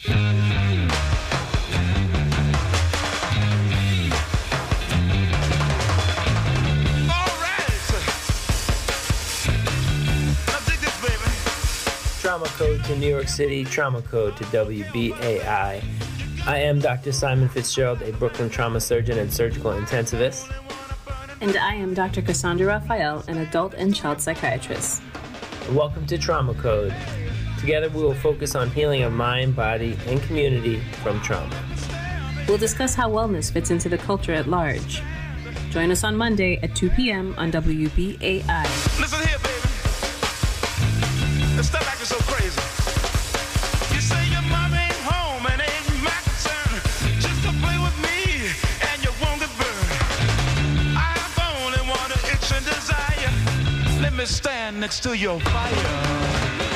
Trauma code to New York City, trauma code to WBAI. I am Dr. Simon Fitzgerald, a Brooklyn trauma surgeon and surgical intensivist. And I am Dr. Cassandra Raphael, an adult and child psychiatrist. Welcome to Trauma Code. Together we will focus on healing of mind, body, and community from trauma. We'll discuss how wellness fits into the culture at large. Join us on Monday at 2 p.m. on WBAI. Listen here, baby. Stop acting so crazy. You say your mom ain't home and ain't my concern. Just to play with me and you won't get burned. I only want to itch and desire. Let me stand next to your fire.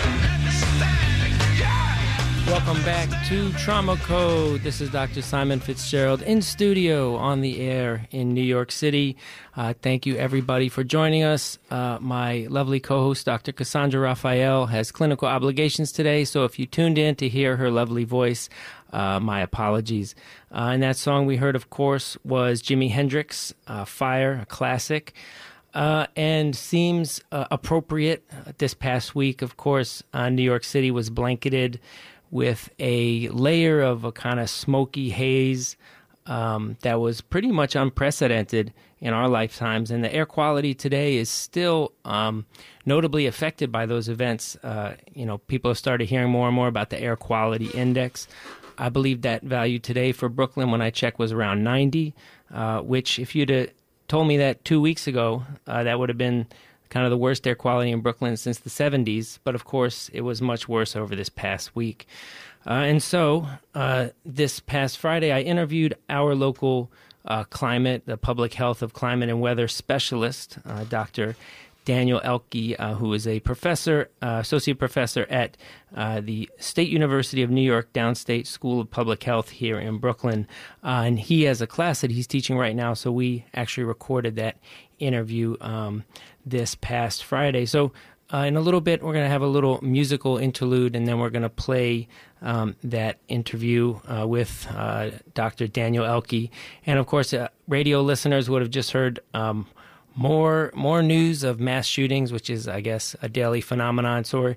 Welcome back to Trauma Code. This is Dr. Simon Fitzgerald in studio on the air in New York City. Uh, thank you, everybody, for joining us. Uh, my lovely co host, Dr. Cassandra Raphael, has clinical obligations today, so if you tuned in to hear her lovely voice, uh, my apologies. Uh, and that song we heard, of course, was Jimi Hendrix, uh, Fire, a classic. Uh, and seems uh, appropriate. This past week, of course, uh, New York City was blanketed with a layer of a kind of smoky haze um, that was pretty much unprecedented in our lifetimes. And the air quality today is still um, notably affected by those events. Uh, you know, people have started hearing more and more about the air quality index. I believe that value today for Brooklyn, when I checked, was around 90, uh, which, if you'd have told me that two weeks ago, uh, that would have been kind of the worst air quality in Brooklyn since the 70s. But of course, it was much worse over this past week. Uh, and so, uh, this past Friday, I interviewed our local uh, climate, the public health of climate and weather specialist, uh, Dr. Daniel Ehlke, uh, who is a professor, uh, associate professor at the State University of New York Downstate School of Public Health here in Brooklyn. and he has a class that he's teaching right now, so we actually recorded that interview um, this past Friday. So, uh, in a little bit, we're going to have a little musical interlude, and then we're going to play um, that interview uh, with uh, Dr. Daniel Ehlke. And of course, uh, radio listeners would have just heard um, more more news of mass shootings, which is, I guess, a daily phenomenon. So we're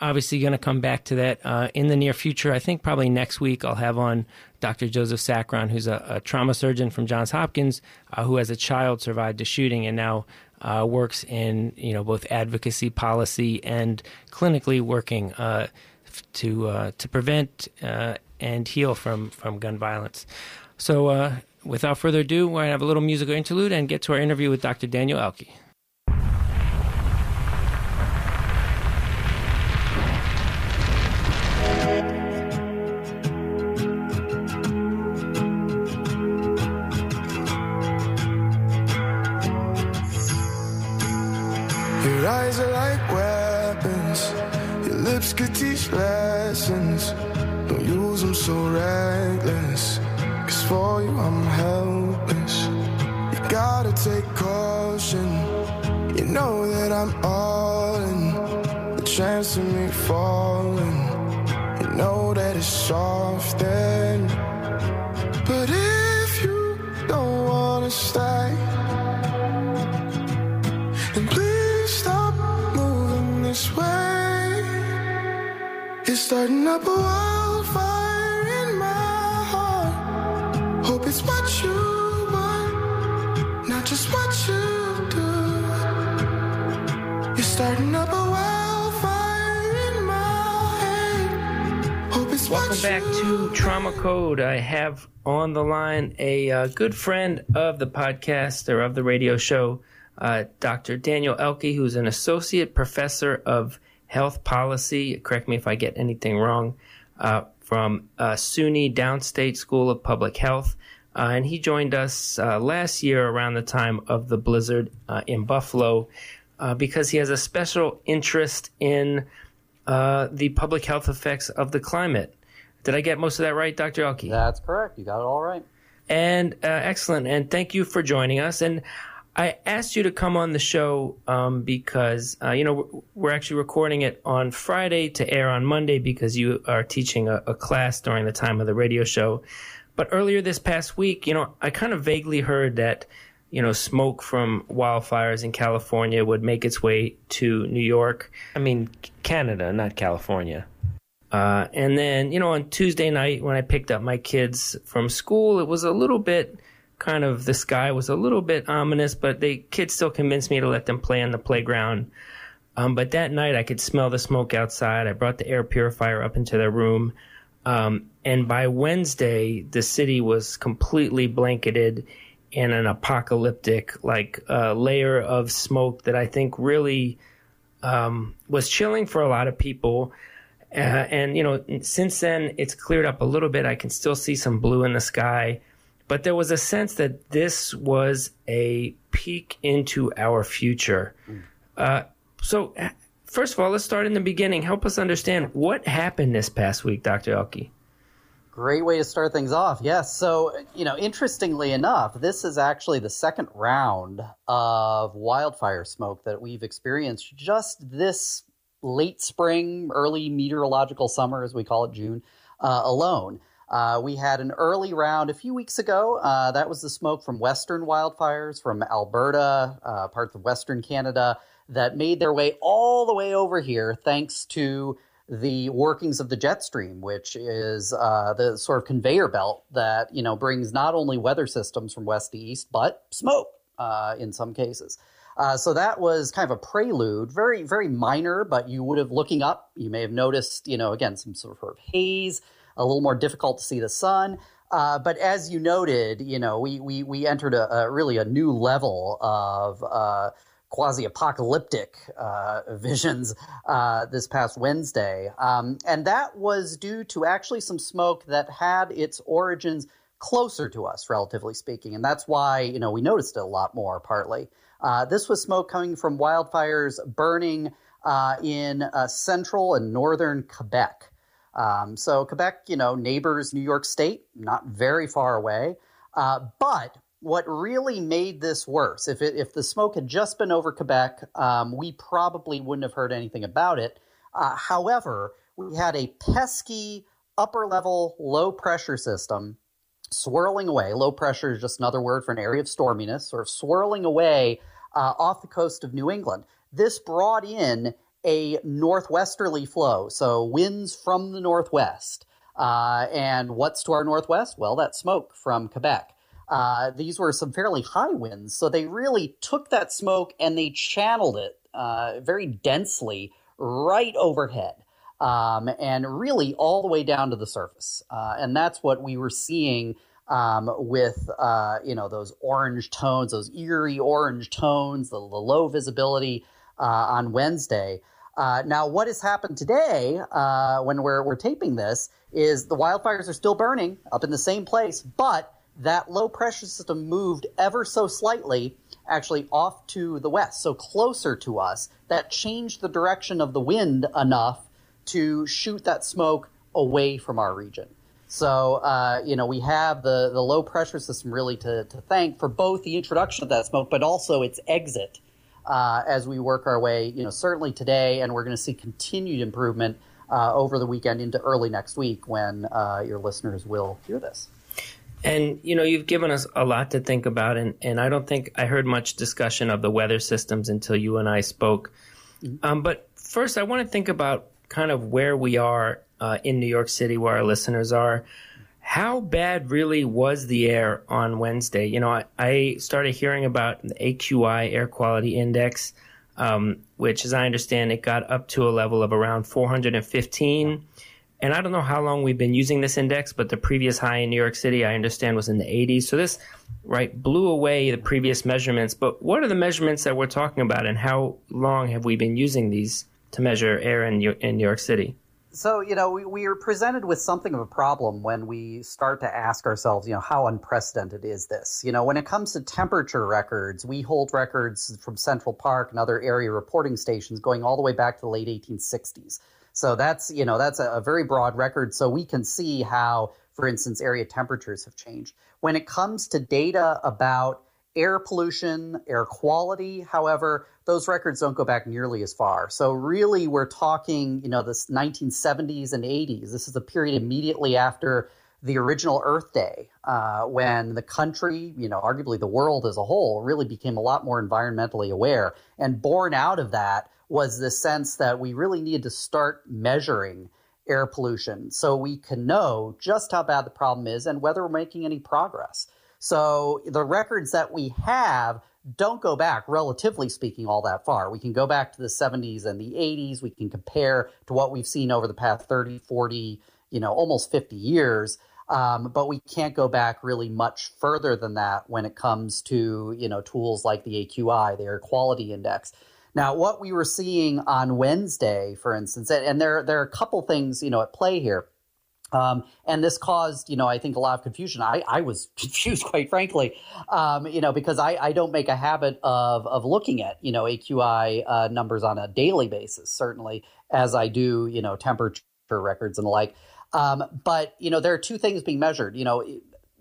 obviously going to come back to that uh, in the near future. I think probably next week I'll have on Dr. Joseph Sakran, who's a, a trauma surgeon from Johns Hopkins, uh, who as a child survived a shooting and now uh, works in you know both advocacy, policy, and clinically working uh, to uh, to prevent uh, and heal from from gun violence. So, uh, without further ado, we're gonna have a little musical interlude and get to our interview with Dr. Daniel Ehlke. A uh, good friend of the podcast or of the radio show, uh, Dr. Daniel Ehlke, who's an associate professor of health policy. Correct me if I get anything wrong. Uh, from uh, SUNY Downstate School of Public Health. Uh, and he joined us uh, last year around the time of the blizzard uh, in Buffalo uh, because he has a special interest in the public health effects of the climate. Did I get most of that right, Dr. Ehlke? That's correct. You got it all right. And uh, excellent. And thank you for joining us. And I asked you to come on the show um, because uh, you know we're actually recording it on Friday to air on Monday because you are teaching a, a, class during the time of the radio show. But earlier this past week, you know, I kind of vaguely heard that you know smoke from wildfires in California would make its way to New York. I mean Canada, not California. Uh, and then you know on Tuesday night when I picked up my kids from school, it was a little bit kind of the sky was a little bit ominous, but the kids still convinced me to let them play on the playground. Um, but that night I could smell the smoke outside. I brought the air purifier up into their room. Um, and by Wednesday, the city was completely blanketed in an apocalyptic like uh, layer of smoke that I think really um, was chilling for a lot of people. Uh, and you know, since then it's cleared up a little bit. I can still see some blue in the sky but there was a sense that this was a peek into our future. Mm. Uh, so, first of all, let's start in the beginning. Help us understand what happened this past week, Dr. Ehlke. Great way to start things off. Yes. So, you know, interestingly enough, this is actually the second round of wildfire smoke that we've experienced just this late spring, early meteorological summer, as we call it, June, uh, alone. Uh, we had an early round a few weeks ago. Uh, that was the smoke from western wildfires from Alberta, uh, parts of western Canada, that made their way all the way over here thanks to the workings of the jet stream, which is uh, the sort of conveyor belt that you know brings not only weather systems from west to east, but smoke uh, in some cases. Uh, so that was kind of a prelude, very, very minor, but you would have looking up, you may have noticed, you know, again, some sort of haze, a little more difficult to see the sun. Uh, but as you noted, you know, we we we entered a, a really a new level of uh, quasi-apocalyptic uh, visions uh, this past Wednesday, um, and that was due to actually some smoke that had its origins closer to us, relatively speaking, and that's why you know we noticed it a lot more. Partly, uh, this was smoke coming from wildfires burning uh, in central and northern Quebec. Um, so Quebec, you know, neighbors New York State, not very far away. Uh, but what really made this worse, if it, if the smoke had just been over Quebec, um, we probably wouldn't have heard anything about it. Uh, however, we had a pesky upper level low pressure system swirling away. Low pressure is just another word for an area of storminess, sort of swirling away uh, off the coast of New England. This brought in a northwesterly flow, so winds from the northwest. Uh, and what's to our northwest? Well, that smoke from Quebec. Uh, these were some fairly high winds, so they really took that smoke and they channeled it uh, very densely right overhead. Um, and really all the way down to the surface. Uh, and that's what we were seeing um, with uh, you know those orange tones, those eerie orange tones, the, the low visibility uh, on Wednesday. Uh, now, what has happened today uh, when we're, we're taping this is the wildfires are still burning up in the same place, but that low pressure system moved ever so slightly actually off to the west, so closer to us. That changed the direction of the wind enough to shoot that smoke away from our region. So, uh, you know, we have the, the low pressure system really to, to thank for both the introduction of that smoke, but also its exit uh, as we work our way, you know, certainly today, and we're going to see continued improvement uh, over the weekend into early next week when uh, your listeners will hear this. And you know, you've given us a lot to think about, and, and I don't think I heard much discussion of the weather systems until you and I spoke. Mm-hmm. Um, but first, I want to think about kind of where we are uh, in New York City, where our listeners are. How bad really was the air on Wednesday? You know, I, I started hearing about the AQI air quality index, um, which, as I understand, it got up to a level of around 415. And I don't know how long we've been using this index, but the previous high in New York City, I understand, was in the 80s. So this, right, blew away the previous measurements. But what are the measurements that we're talking about, and how long have we been using these to measure air in, in New York City? So, you know, we, we are presented with something of a problem when we start to ask ourselves, you know, how unprecedented is this? You know, when it comes to temperature records, we hold records from Central Park and other area reporting stations going all the way back to the late 1860s. So that's, you know, that's a, a very broad record. So we can see how, for instance, area temperatures have changed. When it comes to data about air pollution, air quality, however, those records don't go back nearly as far. So really, we're talking, you know, the 1970s and 80s. This is the period immediately after the original Earth Day, uh, when the country, you know, arguably the world as a whole, really became a lot more environmentally aware. And born out of that was the sense that we really needed to start measuring air pollution so we can know just how bad the problem is and whether we're making any progress. So the records that we have don't go back, relatively speaking, all that far. We can go back to the 70s and the 80s. We can compare to what we've seen over the past 30, 40, you know, almost 50 years. Um, but we can't go back really much further than that when it comes to, you know, tools like the AQI, the Air Quality Index. Now, what we were seeing on Wednesday, for instance, and there there are a couple things you know at play here. Um, and this caused, you know, I think a lot of confusion. I, I was confused, quite frankly, um, you know, because I, I don't make a habit of, of looking at, you know, AQI uh, numbers on a daily basis, certainly as I do, you know, temperature records and the like. Um, but, you know, there are two things being measured. You know,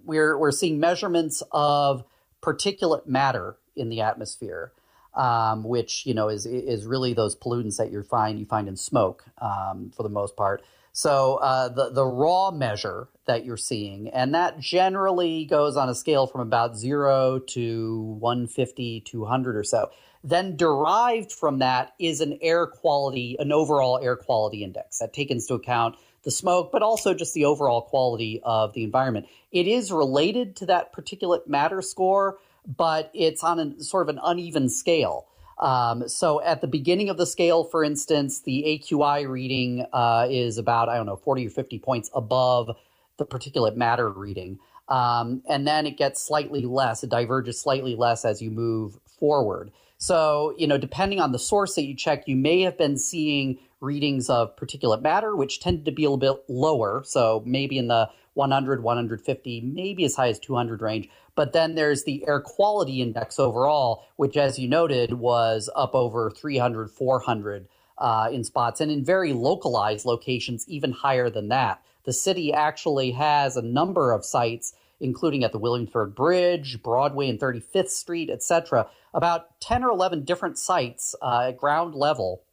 we're, we're seeing measurements of particulate matter in the atmosphere um, which you know is is really those pollutants that you find you find in smoke um, for the most part. So uh, the the raw measure that you're seeing, and that generally goes on a scale from about zero to 150, 200 or so. Then derived from that is an air quality, an overall air quality index that takes into account the smoke, but also just the overall quality of the environment. It is related to that particulate matter score, but it's on a sort of an uneven scale. Um, so at the beginning of the scale, for instance, the AQI reading uh, is about, I don't know, 40 or 50 points above the particulate matter reading. Um, and then it gets slightly less, it diverges slightly less as you move forward. So, you know, depending on the source that you check, you may have been seeing readings of particulate matter, which tended to be a little bit lower. So maybe in the 100, 150, maybe as high as 200 range. But then there's the air quality index overall, which, as you noted, was up over 300, 400 uh, in spots, and in very localized locations, even higher than that. The city actually has a number of sites, including at the Williamsburg Bridge, Broadway and 35th Street, etc., about 10 or 11 different sites uh, at ground level,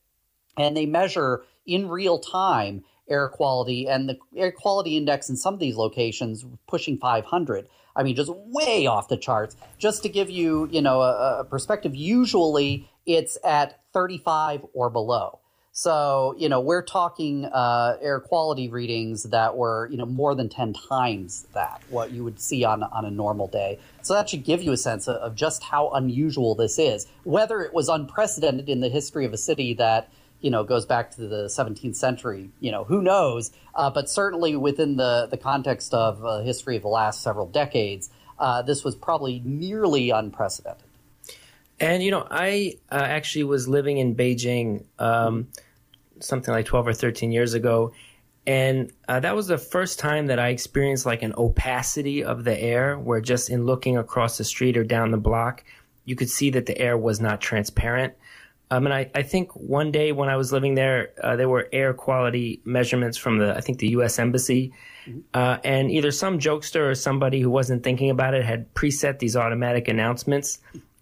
and they measure in real time air quality, and the air quality index in some of these locations pushing 500. I mean, just way off the charts. Just to give you, you know, a, a perspective, usually it's at 35 or below. So, you know, we're talking uh, air quality readings that were, you know, more than 10 times that, what you would see on, on a normal day. So that should give you a sense of, of just how unusual this is. Whether it was unprecedented in the history of a city that, you know goes back to the 17th century. You know, who knows? Uh, but certainly within the the context of uh, history of the last several decades, uh, this was probably nearly unprecedented. And you know, I uh, actually was living in Beijing um, something like 12 or 13 years ago. And uh, that was the first time that I experienced like an opacity of the air, where just in looking across the street or down the block, you could see that the air was not transparent. Um, and I, I think one day when I was living there, uh, there were air quality measurements from the, I think the U.S. Embassy. Mm-hmm. Uh, and either some jokester or somebody who wasn't thinking about it had preset these automatic announcements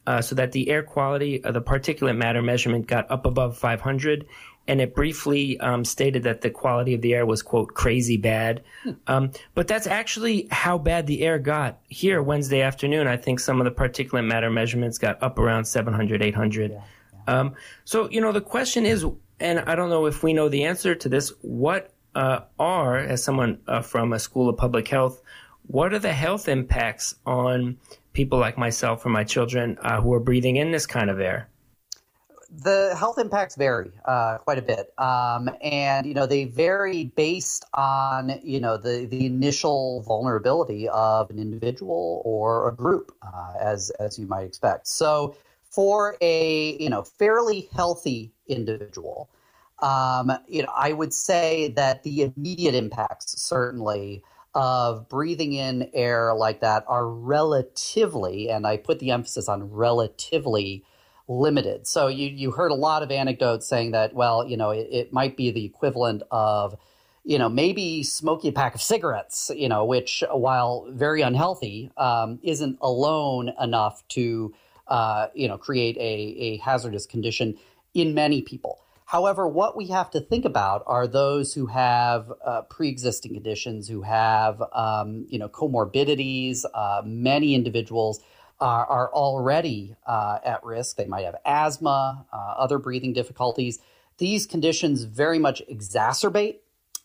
uh, so that the air quality of the particulate matter measurement got up above 500. And it briefly um, stated that the quality of the air was, quote, crazy bad. Hmm. Um, but that's actually how bad the air got here Wednesday afternoon. I think some of the particulate matter measurements got up around 700, 800. Yeah. Um, so, you know, the question is, and I don't know if we know the answer to this, what uh, are, as someone uh, from a school of public health, what are the health impacts on people like myself or my children uh, who are breathing in this kind of air? The health impacts vary uh, quite a bit, um, and you know they vary based on you know the the initial vulnerability of an individual or a group, uh, as as you might expect. So for a you know fairly healthy individual, um, you know I would say that the immediate impacts certainly of breathing in air like that are relatively, and I put the emphasis on relatively limited. So you you heard a lot of anecdotes saying that well you know it, it might be the equivalent of you know, maybe smoking a pack of cigarettes, you know, which while very unhealthy, um, isn't alone enough to, uh, you know, create a, a hazardous condition in many people. However, what we have to think about are those who have uh, pre-existing conditions, who have, um, you know, comorbidities. Uh, many individuals are, are already uh, at risk. They might have asthma, uh, other breathing difficulties. These conditions very much exacerbate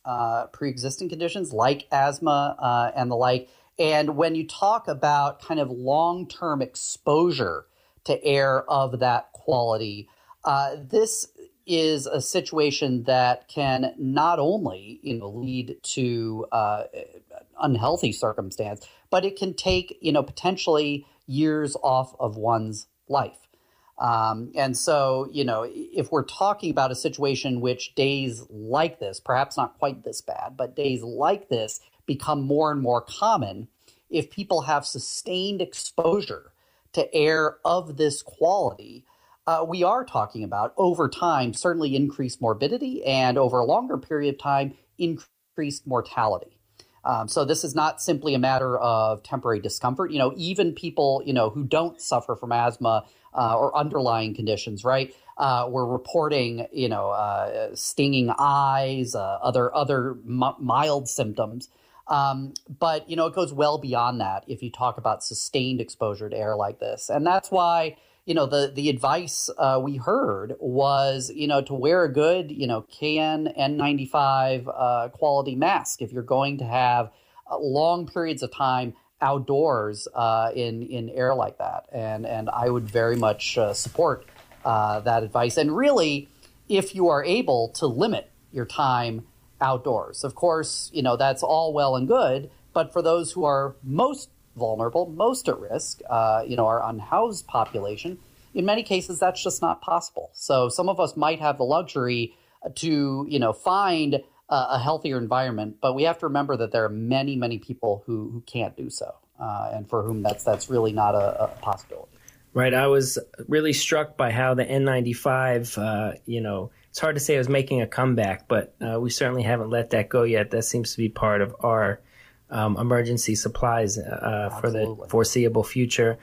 uh, pre-existing conditions like asthma uh, and the like. And when you talk about kind of long-term exposure to air of that quality, uh, this is a situation that can not only you know lead to uh, unhealthy circumstance, but it can take you know potentially years off of one's life. Um, and so, you know, if we're talking about a situation which days like this, perhaps not quite this bad, but days like this become more and more common, if people have sustained exposure to air of this quality, uh, we are talking about over time, certainly increased morbidity and over a longer period of time, increased mortality. Um, so this is not simply a matter of temporary discomfort. You know, even people you know who don't suffer from asthma uh, or underlying conditions, right? Uh, we're reporting, you know, uh, stinging eyes, uh, other other m- mild symptoms. Um, but you know, it goes well beyond that if you talk about sustained exposure to air like this, and that's why you know the the advice uh, we heard was you know to wear a good you know KN N95 uh, quality mask if you're going to have long periods of time outdoors uh, in in air like that, and and I would very much uh, support uh, that advice. And really, if you are able to limit your time outdoors, of course, you know that's all well and good. But for those who are most vulnerable, most at risk, uh, you know, our unhoused population, in many cases that's just not possible. So some of us might have the luxury to you know find a healthier environment. But we have to remember that there are many, many people who, who can't do so, uh, and for whom that's that's really not a, a, possibility. Right. I was really struck by how the N95, uh, you know, it's hard to say it was making a comeback, but uh, we certainly haven't let that go yet. That seems to be part of our um, emergency supplies uh, for the foreseeable future.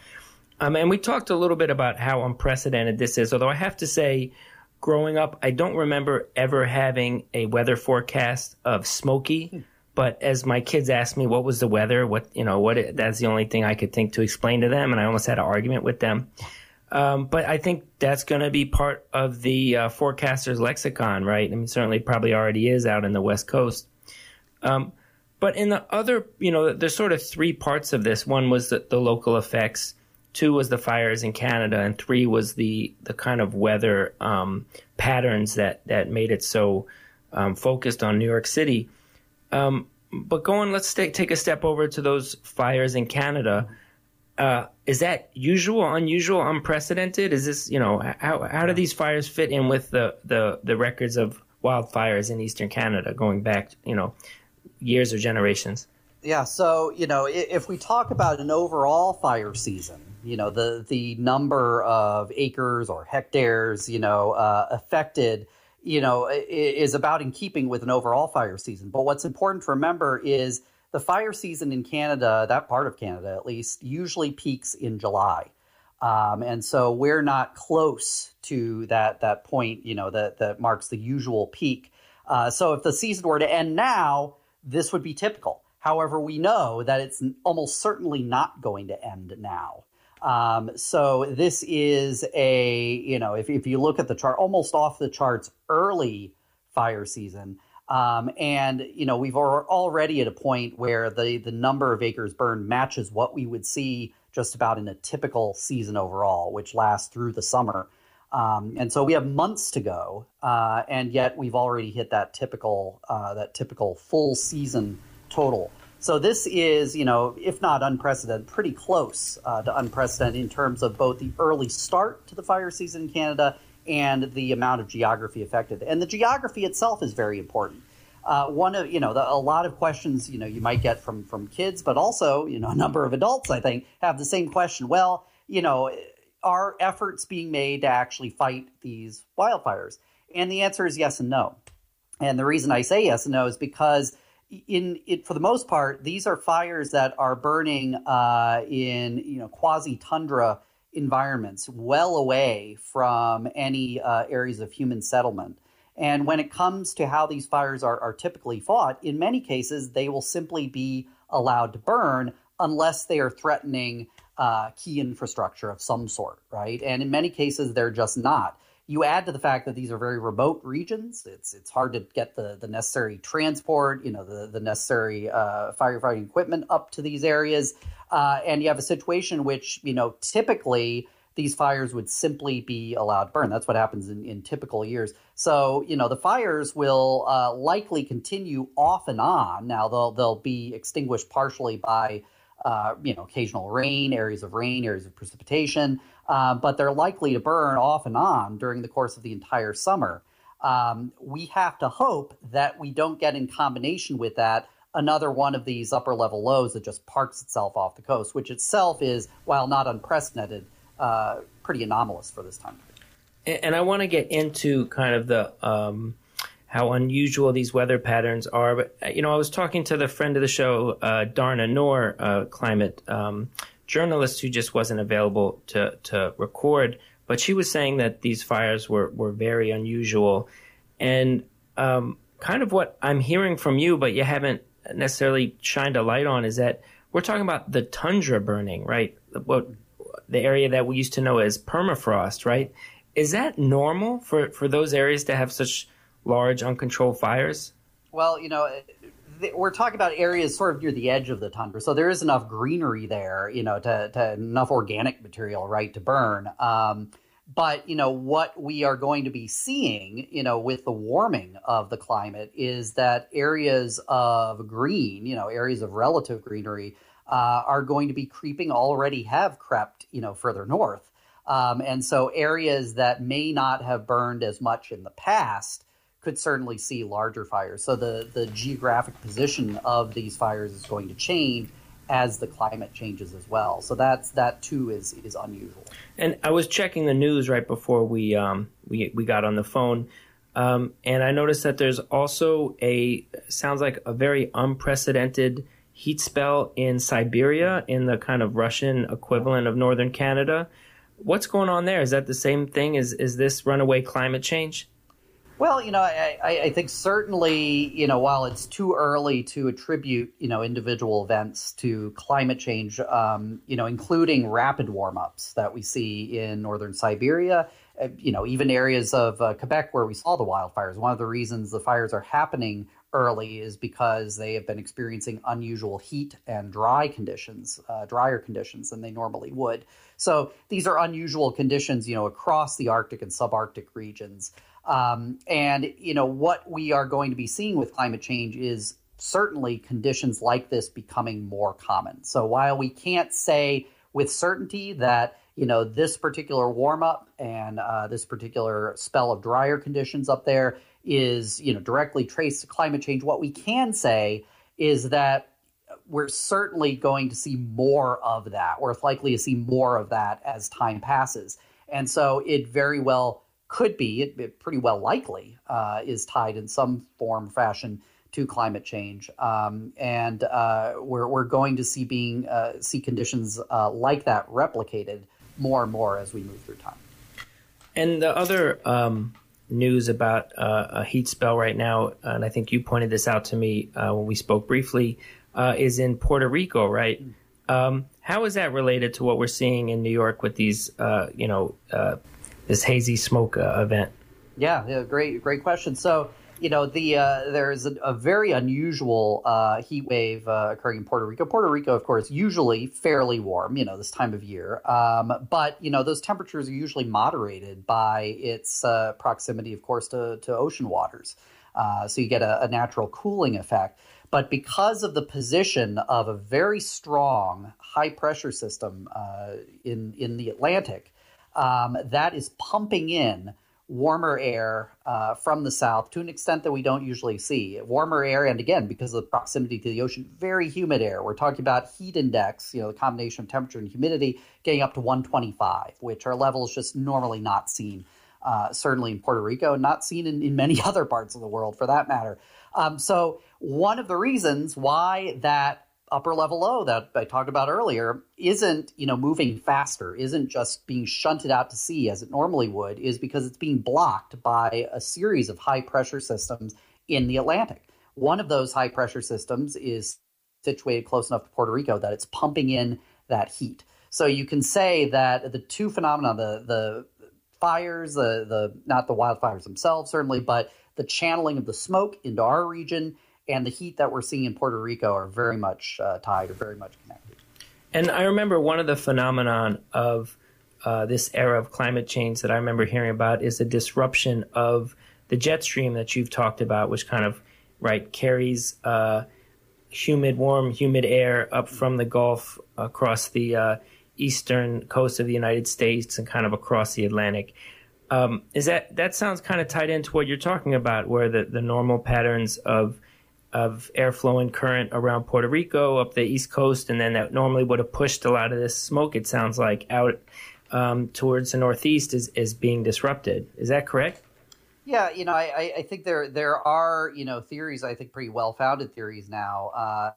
Um, and we talked a little bit about how unprecedented this is, although I have to say, growing up, I don't remember ever having a weather forecast of smoky. Hmm. But as my kids asked me what was the weather, what you know, what it, that's the only thing I could think to explain to them, and I almost had an argument with them. Um, but I think that's going to be part of the uh, forecaster's lexicon, right? I mean, certainly probably already is out in the West Coast. Um, but in the other, you know, there's sort of three parts of this. One was the, the local effects two was the fires in Canada, and three was the the kind of weather um, patterns that that made it so um, focused on New York City. Um, but going, let's take take a step over to those fires in Canada. Uh, is that usual, unusual, unprecedented? Is this you know how how do these fires fit in with the the the records of wildfires in eastern Canada going back you know years or generations? Yeah, so you know, if we talk about an overall fire season, you know the the number of acres or hectares you know uh, affected you know is about in keeping with an overall fire season but what's important to remember is the fire season in canada that part of canada at least usually peaks in july. Um, and so we're not close to that that point you know that that marks the usual peak. Uh, so if the season were to end now this would be typical. However we know that it's almost certainly not going to end now. Um, so this is a, you know, if, if you look at the chart, almost off the charts early fire season. Um, and, you know, we've are already at a point where the, the number of acres burned matches what we would see just about in a typical season overall, which lasts through the summer. Um, and so we have months to go, uh, and yet we've already hit that typical uh, that typical full season total. So this is, you know, if not unprecedented, pretty close uh, to unprecedented in terms of both the early start to the fire season in Canada and the amount of geography affected. And the geography itself is very important. Uh, one of you know the, a lot of questions you know you might get from from kids, but also you know a number of adults I think have the same question. Well, you know, are efforts being made to actually fight these wildfires? And the answer is yes and no. And the reason I say yes and no is because in it for the most part, these are fires that are burning uh, in you know quasi tundra environments, well away from any uh, areas of human settlement. And when it comes to how these fires are, are typically fought, in many cases they will simply be allowed to burn unless they are threatening uh, key infrastructure of some sort, right? And in many cases they're just not. You add to the fact that these are very remote regions. It's it's hard to get the, the necessary transport, you know, the the necessary uh, firefighting equipment up to these areas, uh, and you have a situation which you know typically these fires would simply be allowed to burn. That's what happens in, in typical years. So you know the fires will uh, likely continue off and on. Now they'll they'll be extinguished partially by uh, you know occasional rain, areas of rain, areas of precipitation uh, but they're likely to burn off and on during the course of the entire summer. Um, we have to hope that we don't get in combination with that another one of these upper level lows that just parks itself off the coast, which itself is, while not unprecedented, uh, pretty anomalous for this time. And I want to get into kind of the um, how unusual these weather patterns are. But uh, you know, I was talking to the friend of the show, uh, Dharna Noor, uh, climate um, journalist who just wasn't available to, to record, but she was saying that these fires were, were very unusual. And um, kind of what I'm hearing from you, but you haven't necessarily shined a light on, is that we're talking about the tundra burning, right? What the area that we used to know as permafrost, right? Is that normal for, for those areas to have such large uncontrolled fires? Well, you know, we're talking about areas sort of near the edge of the tundra, so there is enough greenery there, you know, to, to enough organic material, right, to burn. Um, but you know what we are going to be seeing, you know, with the warming of the climate is that areas of green, you know, areas of relative greenery, uh, are going to be creeping. Already have crept, you know, further north, um, and so areas that may not have burned as much in the past could certainly see larger fires. So the, the geographic position of these fires is going to change as the climate changes as well. So that's that too is is unusual. And I was checking the news right before we um, we we got on the phone, um, and I noticed that there's also a sounds like a very unprecedented heat spell in Siberia, in the kind of Russian equivalent of northern Canada. What's going on there? Is that the same thing? Is is this runaway climate change? Well, you know, I, I, think certainly, you know, while it's too early to attribute, you know, individual events to climate change, um, you know, including rapid warm ups that we see in northern Siberia, uh, you know, even areas of uh, Quebec where we saw the wildfires. One of the reasons the fires are happening early is because they have been experiencing unusual heat and dry conditions, uh, drier conditions than they normally would. So these are unusual conditions, you know, across the Arctic and subarctic regions. Um, and you know what we are going to be seeing with climate change is certainly conditions like this becoming more common. So while we can't say with certainty that you know this particular warm up and uh, this particular spell of drier conditions up there is you know directly traced to climate change, what we can say is that we're certainly going to see more of that. We're likely to see more of that as time passes. And so it very well could be, it, it pretty well likely, uh, is tied in some form or fashion to climate change, um, and uh, we're we're going to see being uh, see conditions uh, like that replicated more and more as we move through time. And the other um, news about uh, a heat spell right now, and I think you pointed this out to me uh, when we spoke briefly, is in Puerto Rico, right? Um, how is that related to what we're seeing in New York with these, you know, this hazy smoke uh, event? Yeah, yeah, great, great question. So, you know, the uh, there's a, a, very unusual uh, heat wave uh, occurring in Puerto Rico. Puerto Rico, of course, usually fairly warm, you know, this time of year. Um, but you know, those temperatures are usually moderated by its uh, proximity, of course, to, to ocean waters. Uh, so you get a, a natural cooling effect. But because of the position of a very strong high pressure system uh, in in the Atlantic, um, that is pumping in warmer air uh, from the south to an extent that we don't usually see. Warmer air, and again, because of the proximity to the ocean, very humid air. We're talking about heat index, you know, the combination of temperature and humidity getting up to 125, which are levels just normally not seen uh, certainly in Puerto Rico, not seen in, in many other parts of the world for that matter. Um, so, one of the reasons why that upper level low that I talked about earlier isn't, you know, moving faster, isn't just being shunted out to sea as it normally would, is because it's being blocked by a series of high pressure systems in the Atlantic. One of those high pressure systems is situated close enough to Puerto Rico that it's pumping in that heat. So you can say that the two phenomena, the the fires, the the not the wildfires themselves certainly, but the channeling of the smoke into our region and the heat that we're seeing in Puerto Rico are very much uh, tied or very much connected. And I remember one of the phenomenon of uh, this era of climate change that I remember hearing about is the disruption of the jet stream that you've talked about, which kind of right carries uh, humid, warm, humid air up from the Gulf across the uh, eastern coast of the United States and kind of across the Atlantic. Um, is that that sounds kind of tied into what you're talking about, where the, the normal patterns of of airflow and current around Puerto Rico up the east coast, and then that normally would have pushed a lot of this smoke. It sounds like out um, towards the northeast is is being disrupted. Is that correct? Yeah, you know, I, I think there there are you know theories. I think pretty well founded theories now uh,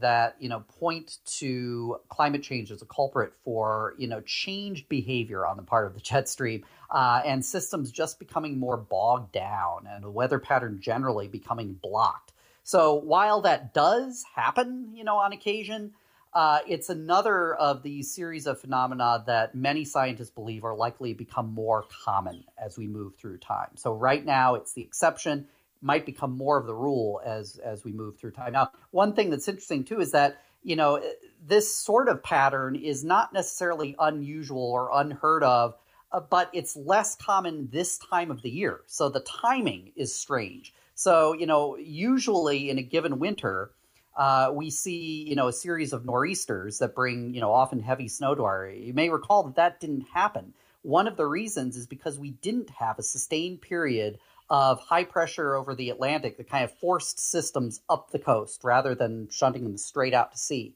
that you know point to climate change as a culprit for you know changed behavior on the part of the jet stream uh, and systems just becoming more bogged down and the weather pattern generally becoming blocked. So while that does happen, you know, on occasion, uh, it's another of these series of phenomena that many scientists believe are likely to become more common as we move through time. So right now, it's the exception, might become more of the rule as as we move through time. Now, one thing that's interesting too is that you know this sort of pattern is not necessarily unusual or unheard of, uh, but it's less common this time of the year. So the timing is strange. So, you know, usually in a given winter, uh, we see, you know, a series of nor'easters that bring, you know, often heavy snow to our area. You may recall that that didn't happen. One of the reasons is because we didn't have a sustained period of high pressure over the Atlantic that kind of forced systems up the coast rather than shunting them straight out to sea.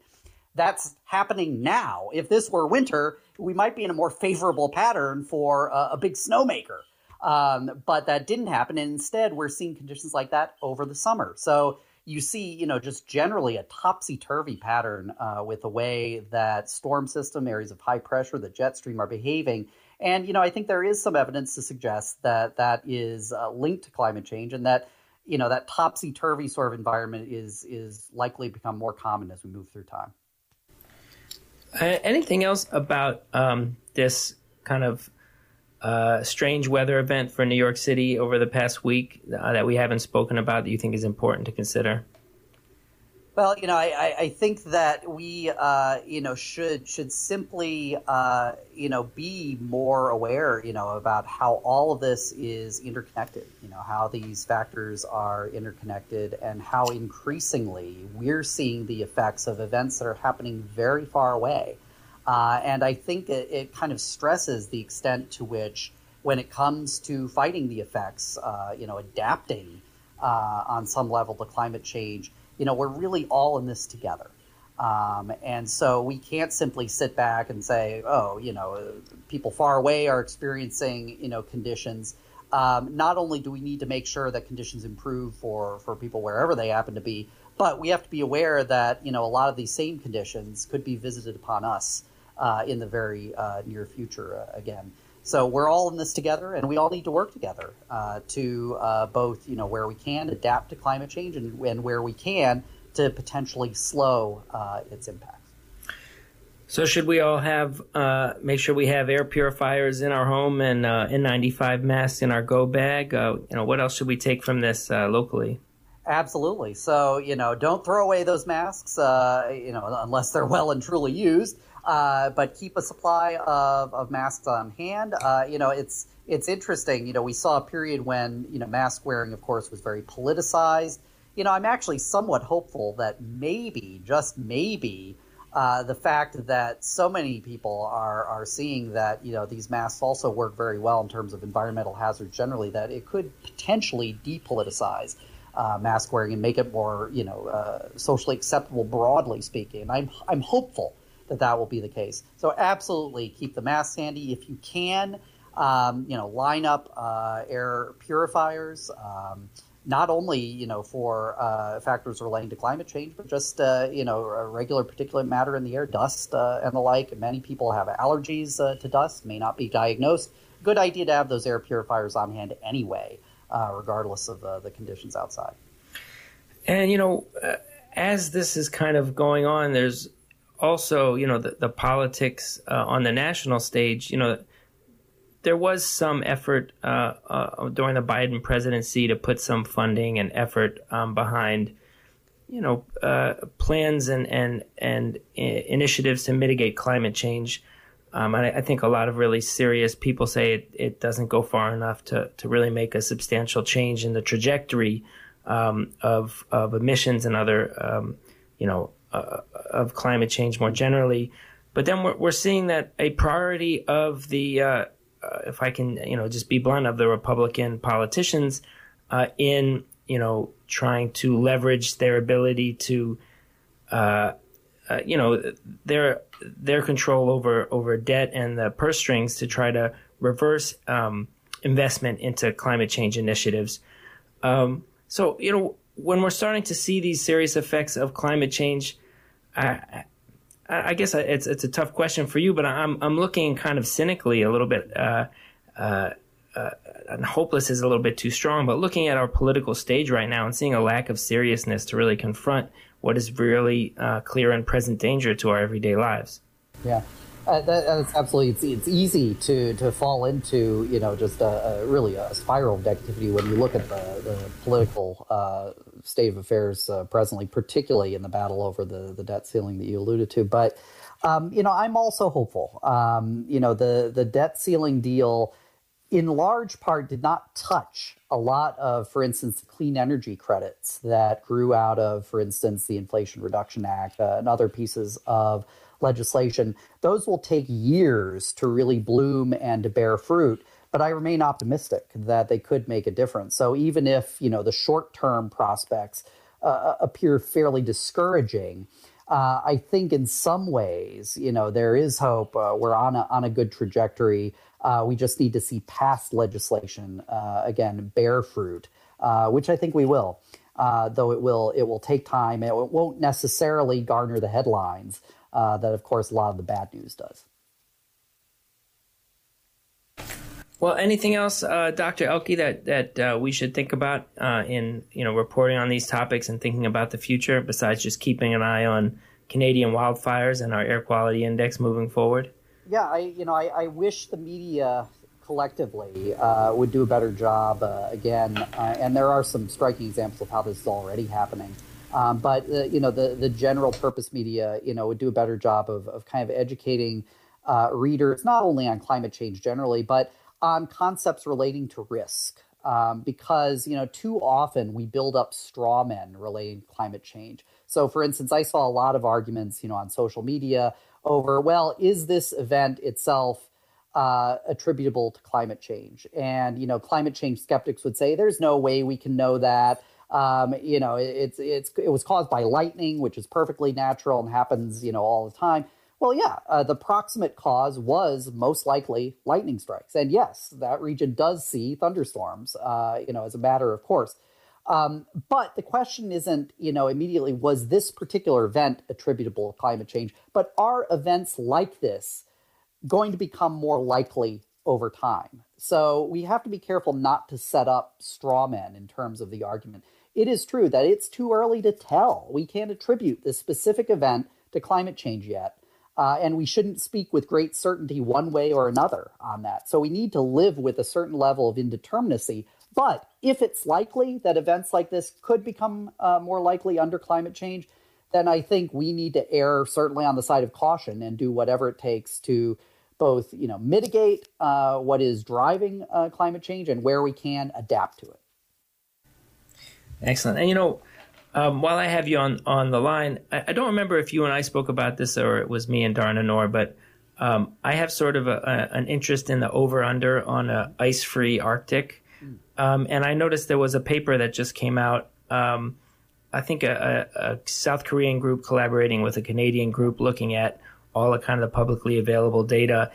That's happening now. If this were winter, we might be in a more favorable pattern for a, a big snowmaker. Um, but that didn't happen. And instead, we're seeing conditions like that over the summer. So you see, you know, just generally a topsy turvy pattern uh, with the way that storm system, areas of high pressure, the jet stream are behaving. And, you know, I think there is some evidence to suggest that that is uh, linked to climate change and that, you know, that topsy turvy sort of environment is, is likely to become more common as we move through time. Uh, anything else about um, this kind of uh, strange weather event for New York City over the past week uh, that we haven't spoken about that you think is important to consider? Well, you know, I, I think that we, uh, you know, should should simply, uh, you know, be more aware, you know, about how all of this is interconnected. You know, how these factors are interconnected, and how increasingly we're seeing the effects of events that are happening very far away. Uh, and I think it, it, kind of stresses the extent to which, when it comes to fighting the effects, uh, you know, adapting uh, on some level to climate change, you know, we're really all in this together. Um, and so we can't simply sit back and say, oh, you know, people far away are experiencing, you know, conditions. Um, not only do we need to make sure that conditions improve for, for people wherever they happen to be, but we have to be aware that, you know, a lot of these same conditions could be visited upon us uh, in the very uh, near future uh, again. So we're all in this together, and we all need to work together uh, to uh, both, you know, where we can adapt to climate change, and, and where we can to potentially slow uh, its impacts. So should we all have make sure we have air purifiers in our home and N95 masks in our go bag? you know, what else should we take from this locally? Absolutely. So, you know, don't throw away those masks, uh, you know, unless they're well and truly used. Uh, but keep a supply of, of masks on hand. Uh, you know, it's it's interesting. You know, we saw a period when you know mask wearing, of course, was very politicized. You know, I'm actually somewhat hopeful that maybe, just maybe, uh, the fact that so many people are are seeing that you know these masks also work very well in terms of environmental hazards generally, that it could potentially depoliticize. Uh, mask wearing and make it more, you know, uh, socially acceptable, broadly speaking. I'm I'm hopeful that that will be the case. So absolutely keep the masks handy if you can. um, you know, line up uh, air purifiers. Um, not only you know for uh, factors relating to climate change, but just uh, you know regular particulate matter in the air, dust uh, and the like. Many people have allergies uh, to dust, may not be diagnosed. Good idea to have those air purifiers on hand anyway, uh, regardless of the conditions outside. And you know, uh, as this is kind of going on, there's also you know the, the politics on the national stage. You know there was some effort uh, uh, during the Biden presidency to put some funding and effort um, behind, you know, uh, plans and and and initiatives to mitigate climate change. Um, I, I, think a lot of really serious people say it, it doesn't go far enough to, to really make a substantial change in the trajectory um, of of emissions and other, um, you know, uh, of climate change more generally. But then we're, we're seeing that a priority of the uh, uh, if I can, you know, just be blunt, of the Republican politicians uh, in, you know, trying to leverage their ability to, uh, you know, their their control over over debt and the purse strings to try to reverse um, investment into climate change initiatives. Um, so, you know, when we're starting to see these serious effects of climate change, I, I guess it's it's a tough question for you, but I'm I'm looking kind of cynically a little bit. Uh, uh, uh, and hopeless is a little bit too strong, but looking at our political stage right now and seeing a lack of seriousness to really confront what is really uh, clear and present danger to our everyday lives. Yeah. Uh, that, that's absolutely. It's, it's easy to, to fall into you know just a, a really a spiral of negativity when you look at the, the political uh, state of affairs uh, presently, particularly in the battle over the, the debt ceiling that you alluded to. But um, you know, I'm also hopeful. Um, you know, the the debt ceiling deal, in large part, did not touch a lot of, for instance, clean energy credits that grew out of, for instance, the Inflation Reduction Act uh, and other pieces of legislation, those will take years to really bloom and to bear fruit. But I remain optimistic that they could make a difference. So even if you know the short-term prospects uh, uh, appear fairly discouraging, uh, I think in some ways, you know, there is hope. Uh, we're on a on a good trajectory. Uh, we just need to see past legislation uh, again bear fruit, which I think we will. though it will it will take time. It won't necessarily garner the headlines, that, of course, a lot of the bad news does. Well, anything else, uh, Dr. Ehlke, that that uh, we should think about uh, in you know reporting on these topics and thinking about the future, besides just keeping an eye on Canadian wildfires and our air quality index moving forward? Yeah, I you know I, I wish the media collectively uh, would do a better job. Uh, again, and there are some striking examples of how this is already happening. Um, but uh, you know, the the general purpose media, you know, would do a better job of of kind of educating uh, readers not only on climate change generally, but on concepts relating to risk. Um, because you know, too often we build up straw men relating to climate change. So, for instance, I saw a lot of arguments, you know, on social media over, well, is this event itself uh, attributable to climate change? And you know, climate change skeptics would say, there's no way we can know that. Um, you know, it's it's it was caused by lightning, which is perfectly natural and happens, you know, all the time. Well, yeah, uh, the proximate cause was most likely lightning strikes, and yes, that region does see thunderstorms. Uh, you know, as a matter of course. Um, but the question isn't, you know, immediately was this particular event attributable to climate change, but are events like this going to become more likely over time? So we have to be careful not to set up straw men in terms of the argument it is true that it's too early to tell. We can't attribute this specific event to climate change yet. Uh, and we shouldn't speak with great certainty one way or another on that. So we need to live with a certain level of indeterminacy. But if it's likely that events like this could become uh, more likely under climate change, then I think we need to err certainly on the side of caution and do whatever it takes to both, you know, mitigate uh, what is driving uh, climate change and where we can adapt to it. Excellent. And you know, um, while I have you on on the line, I, I, don't remember if you and I spoke about this or it was me and Dharna Noor, but um, I have sort of a, a, an interest in the over under on a ice free Arctic, um, and I noticed there was a paper that just came out. Um, I think a, a, South Korean group collaborating with a Canadian group looking at all the kind of the publicly available data,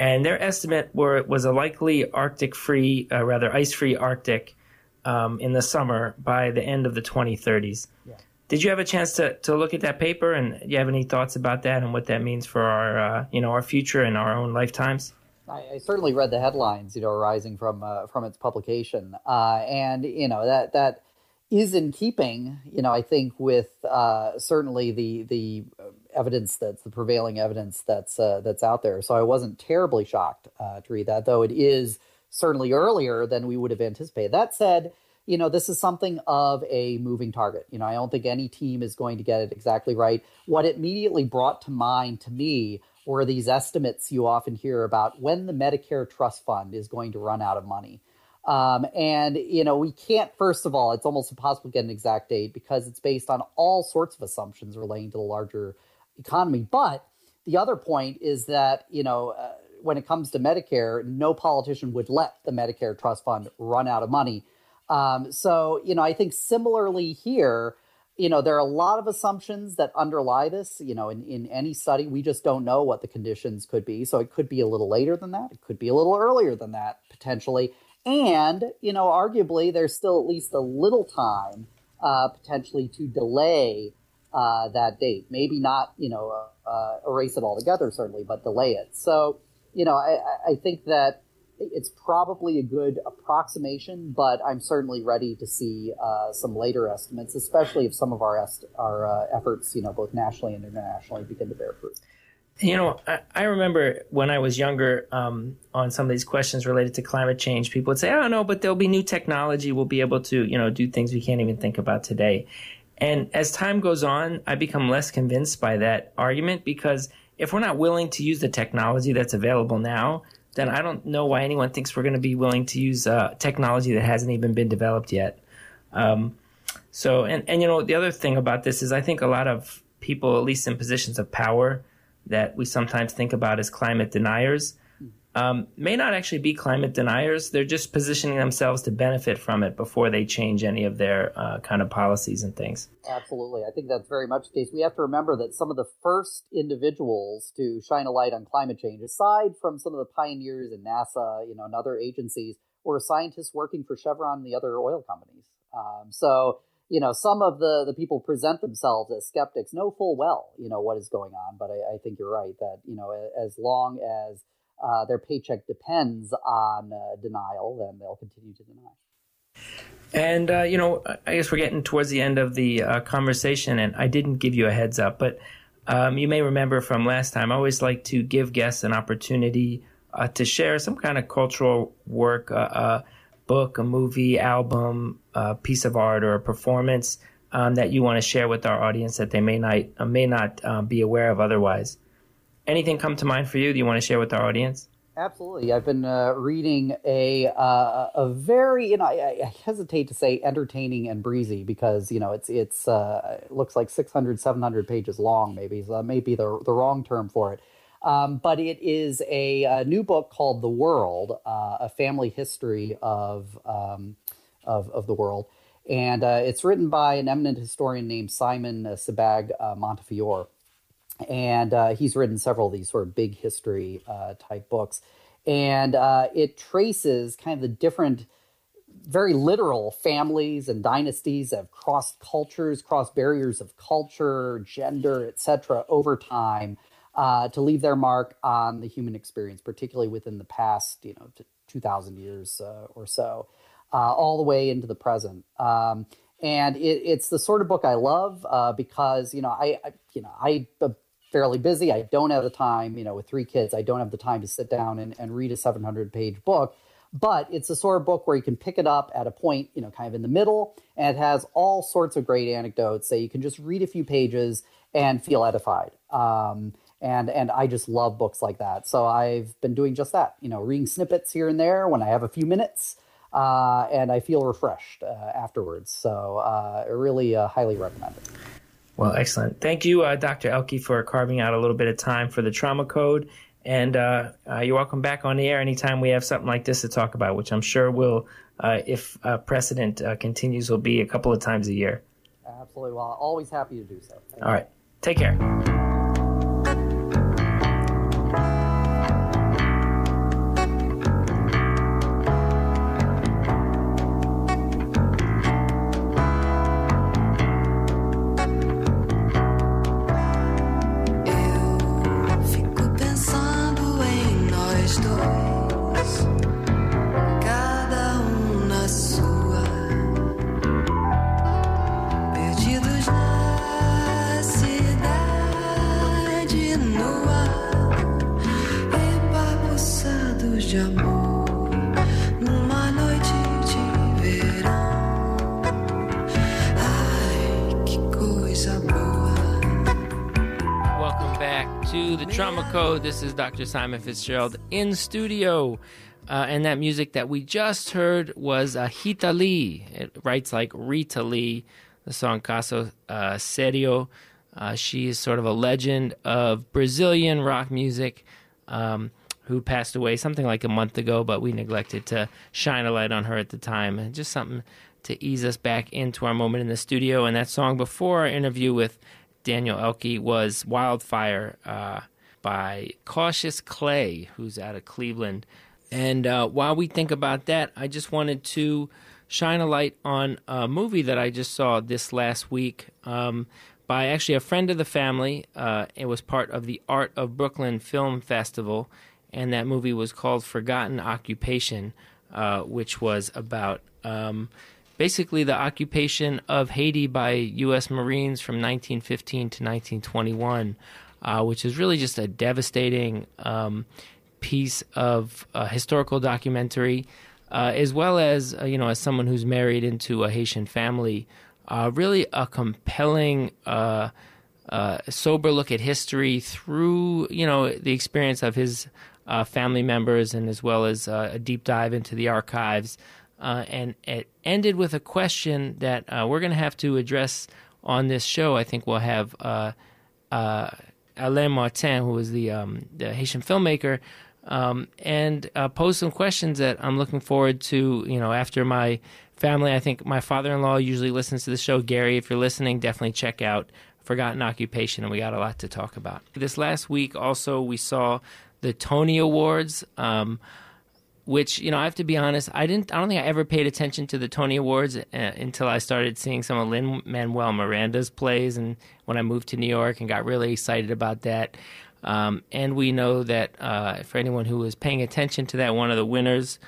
and their estimate were was a likely Arctic free, uh, rather ice free Arctic um, in the summer by the end of the 2030s. Yeah. Did you have a chance to, to look at that paper, and do you have any thoughts about that and what that means for our uh, you know our future and our own lifetimes? I, I certainly read the headlines, you know, arising from uh, from its publication, uh, and you know that that is in keeping, you know, I think with uh, certainly the the evidence that's the prevailing evidence that's uh, that's out there. So I wasn't terribly shocked uh, to read that, though it is certainly earlier than we would have anticipated. That said, you know, this is something of a moving target. You know, I don't think any team is going to get it exactly right. What it immediately brought to mind to me were these estimates you often hear about when the Medicare trust fund is going to run out of money. Um, and, you know, we can't, first of all, it's almost impossible to get an exact date because it's based on all sorts of assumptions relating to the larger economy. But the other point is that, you know, uh, when it comes to Medicare, no politician would let the Medicare trust fund run out of money. Um, so, you know, I think similarly here, you know, there are a lot of assumptions that underlie this. You know, in, in any study, we just don't know what the conditions could be. So it could be a little later than that. It could be a little earlier than that, potentially. And, you know, arguably, there's still at least a little time uh, potentially to delay uh, that date. Maybe not, you know, uh, erase it altogether, certainly, but delay it. So, you know, I, I think that it's probably a good approximation, but I'm certainly ready to see uh, some later estimates, especially if some of our est- our uh, efforts, you know, both nationally and internationally, begin to bear fruit. You know, I, I remember when I was younger, um, on some of these questions related to climate change, people would say, "Oh no, but there'll be new technology. We'll be able to, you know, do things we can't even think about today." And as time goes on, I become less convinced by that argument because if we're not willing to use the technology that's available now, then I don't know why anyone thinks we're going to be willing to use uh, technology that hasn't even been developed yet. Um, so, and, and you know, the other thing about this is I think a lot of people, at least in positions of power, that we sometimes think about as climate deniers, um, may not actually be climate deniers. They're just positioning themselves to benefit from it before they change any of their uh, kind of policies and things. Absolutely. I think that's very much the case. We have to remember that some of the first individuals to shine a light on climate change, aside from some of the pioneers in NASA, you know, and other agencies, were scientists working for Chevron and the other oil companies. Um, so, you know, some of the, the people present themselves as skeptics know full well, you know, what is going on. But I, I think you're right that, you know, as long as uh, their paycheck depends on uh, denial, then they'll continue to deny. And, uh, you know, I guess we're getting towards the end of the uh, conversation, and I didn't give you a heads up, but um, you may remember from last time, I always like to give guests an opportunity uh, to share some kind of cultural work, uh, a book, a movie, album, a piece of art, or a performance um, that you want to share with our audience that they may not, may not be aware of otherwise anything come to mind for you that you want to share with our audience? Absolutely. I've been uh, reading a uh, a very, you know, I, I, hesitate to say entertaining and breezy because, you know, it's it's uh, it looks like 600, 700 pages long, maybe. So that may be the, the wrong term for it. Um, but it is a, a, new book called The World, uh, a family history of, um, of, of the world. And uh, it's written by an eminent historian named Simon uh, Sebag Montefiore and uh, he's written several of these sort of big history uh, type books. And uh, it traces kind of the different very literal families and dynasties that have crossed cultures crossed barriers of culture gender etc over time uh, to leave their mark on the human experience particularly within the past you know 2000 years uh, or so uh, all the way into the present. Um, and it, it's the sort of book I love uh, because you know I, I you know I fairly busy. I don't have the time, you know, with three kids, I don't have the time to sit down and, and read a 700 page book. But it's the sort of book where you can pick it up at a point, you know, kind of in the middle, and it has all sorts of great anecdotes that you can just read a few pages and feel edified. Um, and and I just love books like that. So I've been doing just that, you know, reading snippets here and there when I have a few minutes, uh, and I feel refreshed uh, afterwards. So uh, really uh, highly recommend it. Well, excellent. Thank you, uh, Dr. Ehlke, for carving out a little bit of time for the trauma code. And uh, uh, you're welcome back on the air anytime we have something like this to talk about, which I'm sure will, uh, if uh, precedent uh, continues, will be a couple of times a year. Absolutely. Well, always happy to do so. Thank All you. right. Take care. estoy. This is Dr. Simon Fitzgerald in studio. Uh, and that music that we just heard was uh, Rita Lee. It writes like Rita Lee, the song Caso uh, Serio. Uh, she is sort of a legend of Brazilian rock music um, who passed away something like a month ago, but we neglected to shine a light on her at the time. And just something to ease us back into our moment in the studio. And that song before our interview with Daniel Ehlke was Wildfire uh, by Cautious Clay, who's out of Cleveland. And uh, while we think about that, I just wanted to shine a light on a movie that I just saw this last week um, by actually a friend of the family. Uh, it was part of the Art of Brooklyn Film Festival, and that movie was called Forgotten Occupation, uh, which was about um, basically the occupation of Haiti by U.S. Marines from 1915 to 1921, uh, which is really just a devastating. Um, piece of uh, historical documentary, uh, as well as uh, you know, as someone who's married into a Haitian family, uh, really a compelling, uh, uh, sober look at history through you know the experience of his family members, and as well as a deep dive into the archives. and it ended with a question that we're going to have to address on this show. I think we'll have. Alain Martin, who was the, um, the Haitian filmmaker, um, and uh, pose some questions that I'm looking forward to. You know, after my family, I think my father-in-law usually listens to the show. Gary, if you're listening, definitely check out Forgotten Occupation, and we got a lot to talk about. This last week, also, we saw the Tony Awards. Um, which you know, I have to be honest, I didn't. I don't think I ever paid attention to the Tony Awards uh, until I started seeing some of Lin Manuel Miranda's plays, and when I moved to New York and got really excited about that. Um, and we know that uh, for anyone who was paying attention to that, one of the winners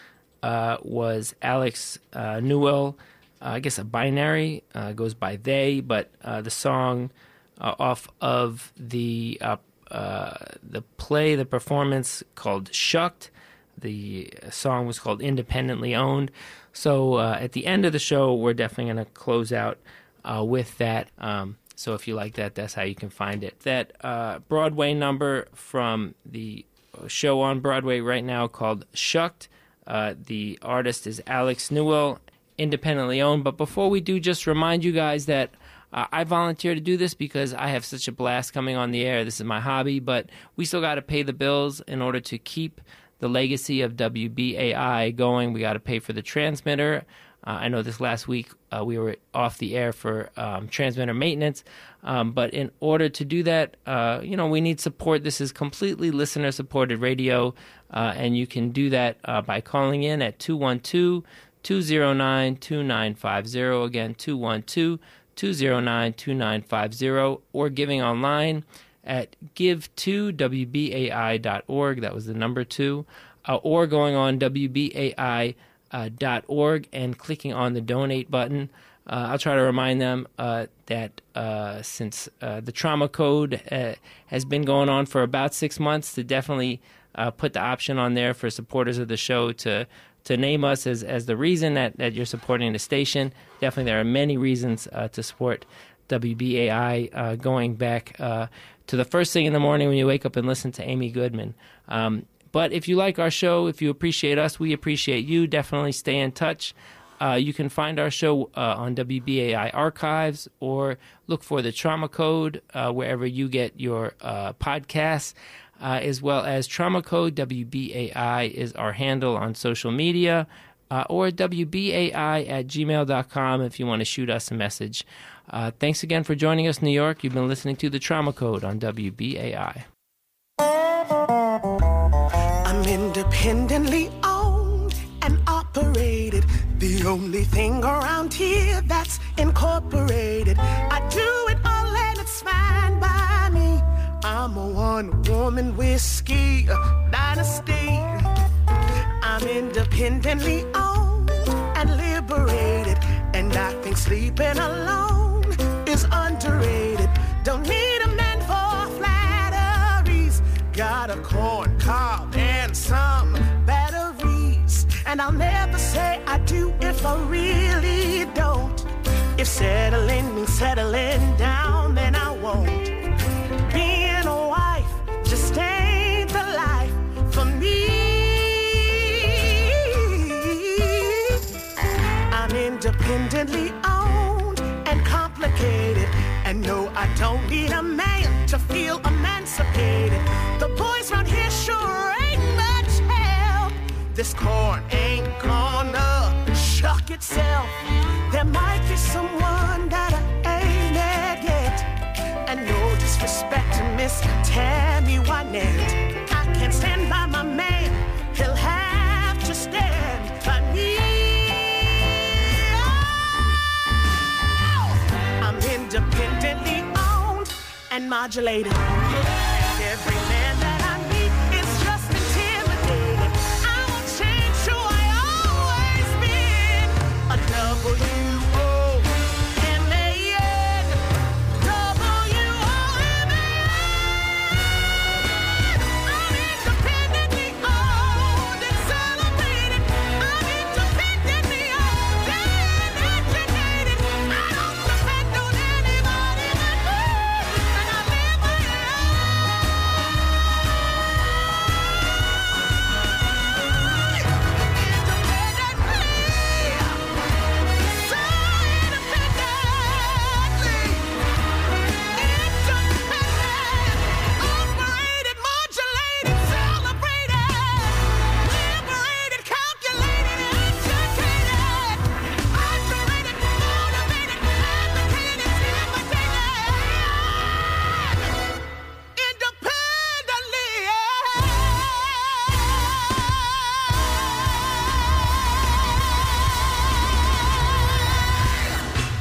uh, was Alex uh, Newell. Uh, I guess a binary uh, goes by they, but the song off of the the play, the performance called "Shucked." The song was called "Independently Owned." So at the end of the show, we're definitely going to close out with that. Um, so if you like that, that's how you can find it. That uh, Broadway number from the show on Broadway right now called Shucked. Uh, the artist is Alex Newell, independently owned. But before we do, just remind you guys that uh, I volunteer to do this because I have such a blast coming on the air. This is my hobby, but we still got to pay the bills in order to keep the legacy of WBAI going. We got to pay for the transmitter. Uh, I know this last week uh, we were off the air for um, transmitter maintenance, um, but in order to do that, uh, you know, we need support. This is completely listener supported radio, uh, and you can do that uh, by calling in at 212 209 2950. Again, 212 209 2950, or giving online at give2wbai.org. That was the number two, uh, or going on WBAI uh, and clicking on the donate button. Uh, I'll try to remind them uh, that uh, since uh, the trauma code uh, has been going on for about six months, to definitely put the option on there for supporters of the show to to name us as, as the reason that, that you're supporting the station. Definitely, there are many reasons to support WBAI going back to the first thing in the morning when you wake up and listen to Amy Goodman. Um, but if you like our show, if you appreciate us, we appreciate you. Definitely stay in touch. Uh, you can find our show uh, on WBAI archives or look for the Trauma Code uh, wherever you get your uh, podcasts, uh, as well as Trauma Code WBAI is our handle on social media, uh, or WBAI at gmail.com if you want to shoot us a message. Uh, thanks again for joining us, New York. You've been listening to the Trauma Code on WBAI I'm independently owned and operated. The only thing around here that's incorporated. I do it all and it's fine by me. I'm a one woman whiskey dynasty. I'm independently owned and liberated. And I think sleeping alone is underrated. Don't need a man for flatteries. Got a corn cob and some batteries. And I'll never say I do if I really don't. If settling means settling down, then I won't. Being a wife just ain't the life for me. I'm independently I don't need a man to feel emancipated. The boys round here sure ain't much help. This corn ain't gonna shuck itself. There might be someone that I and modulated.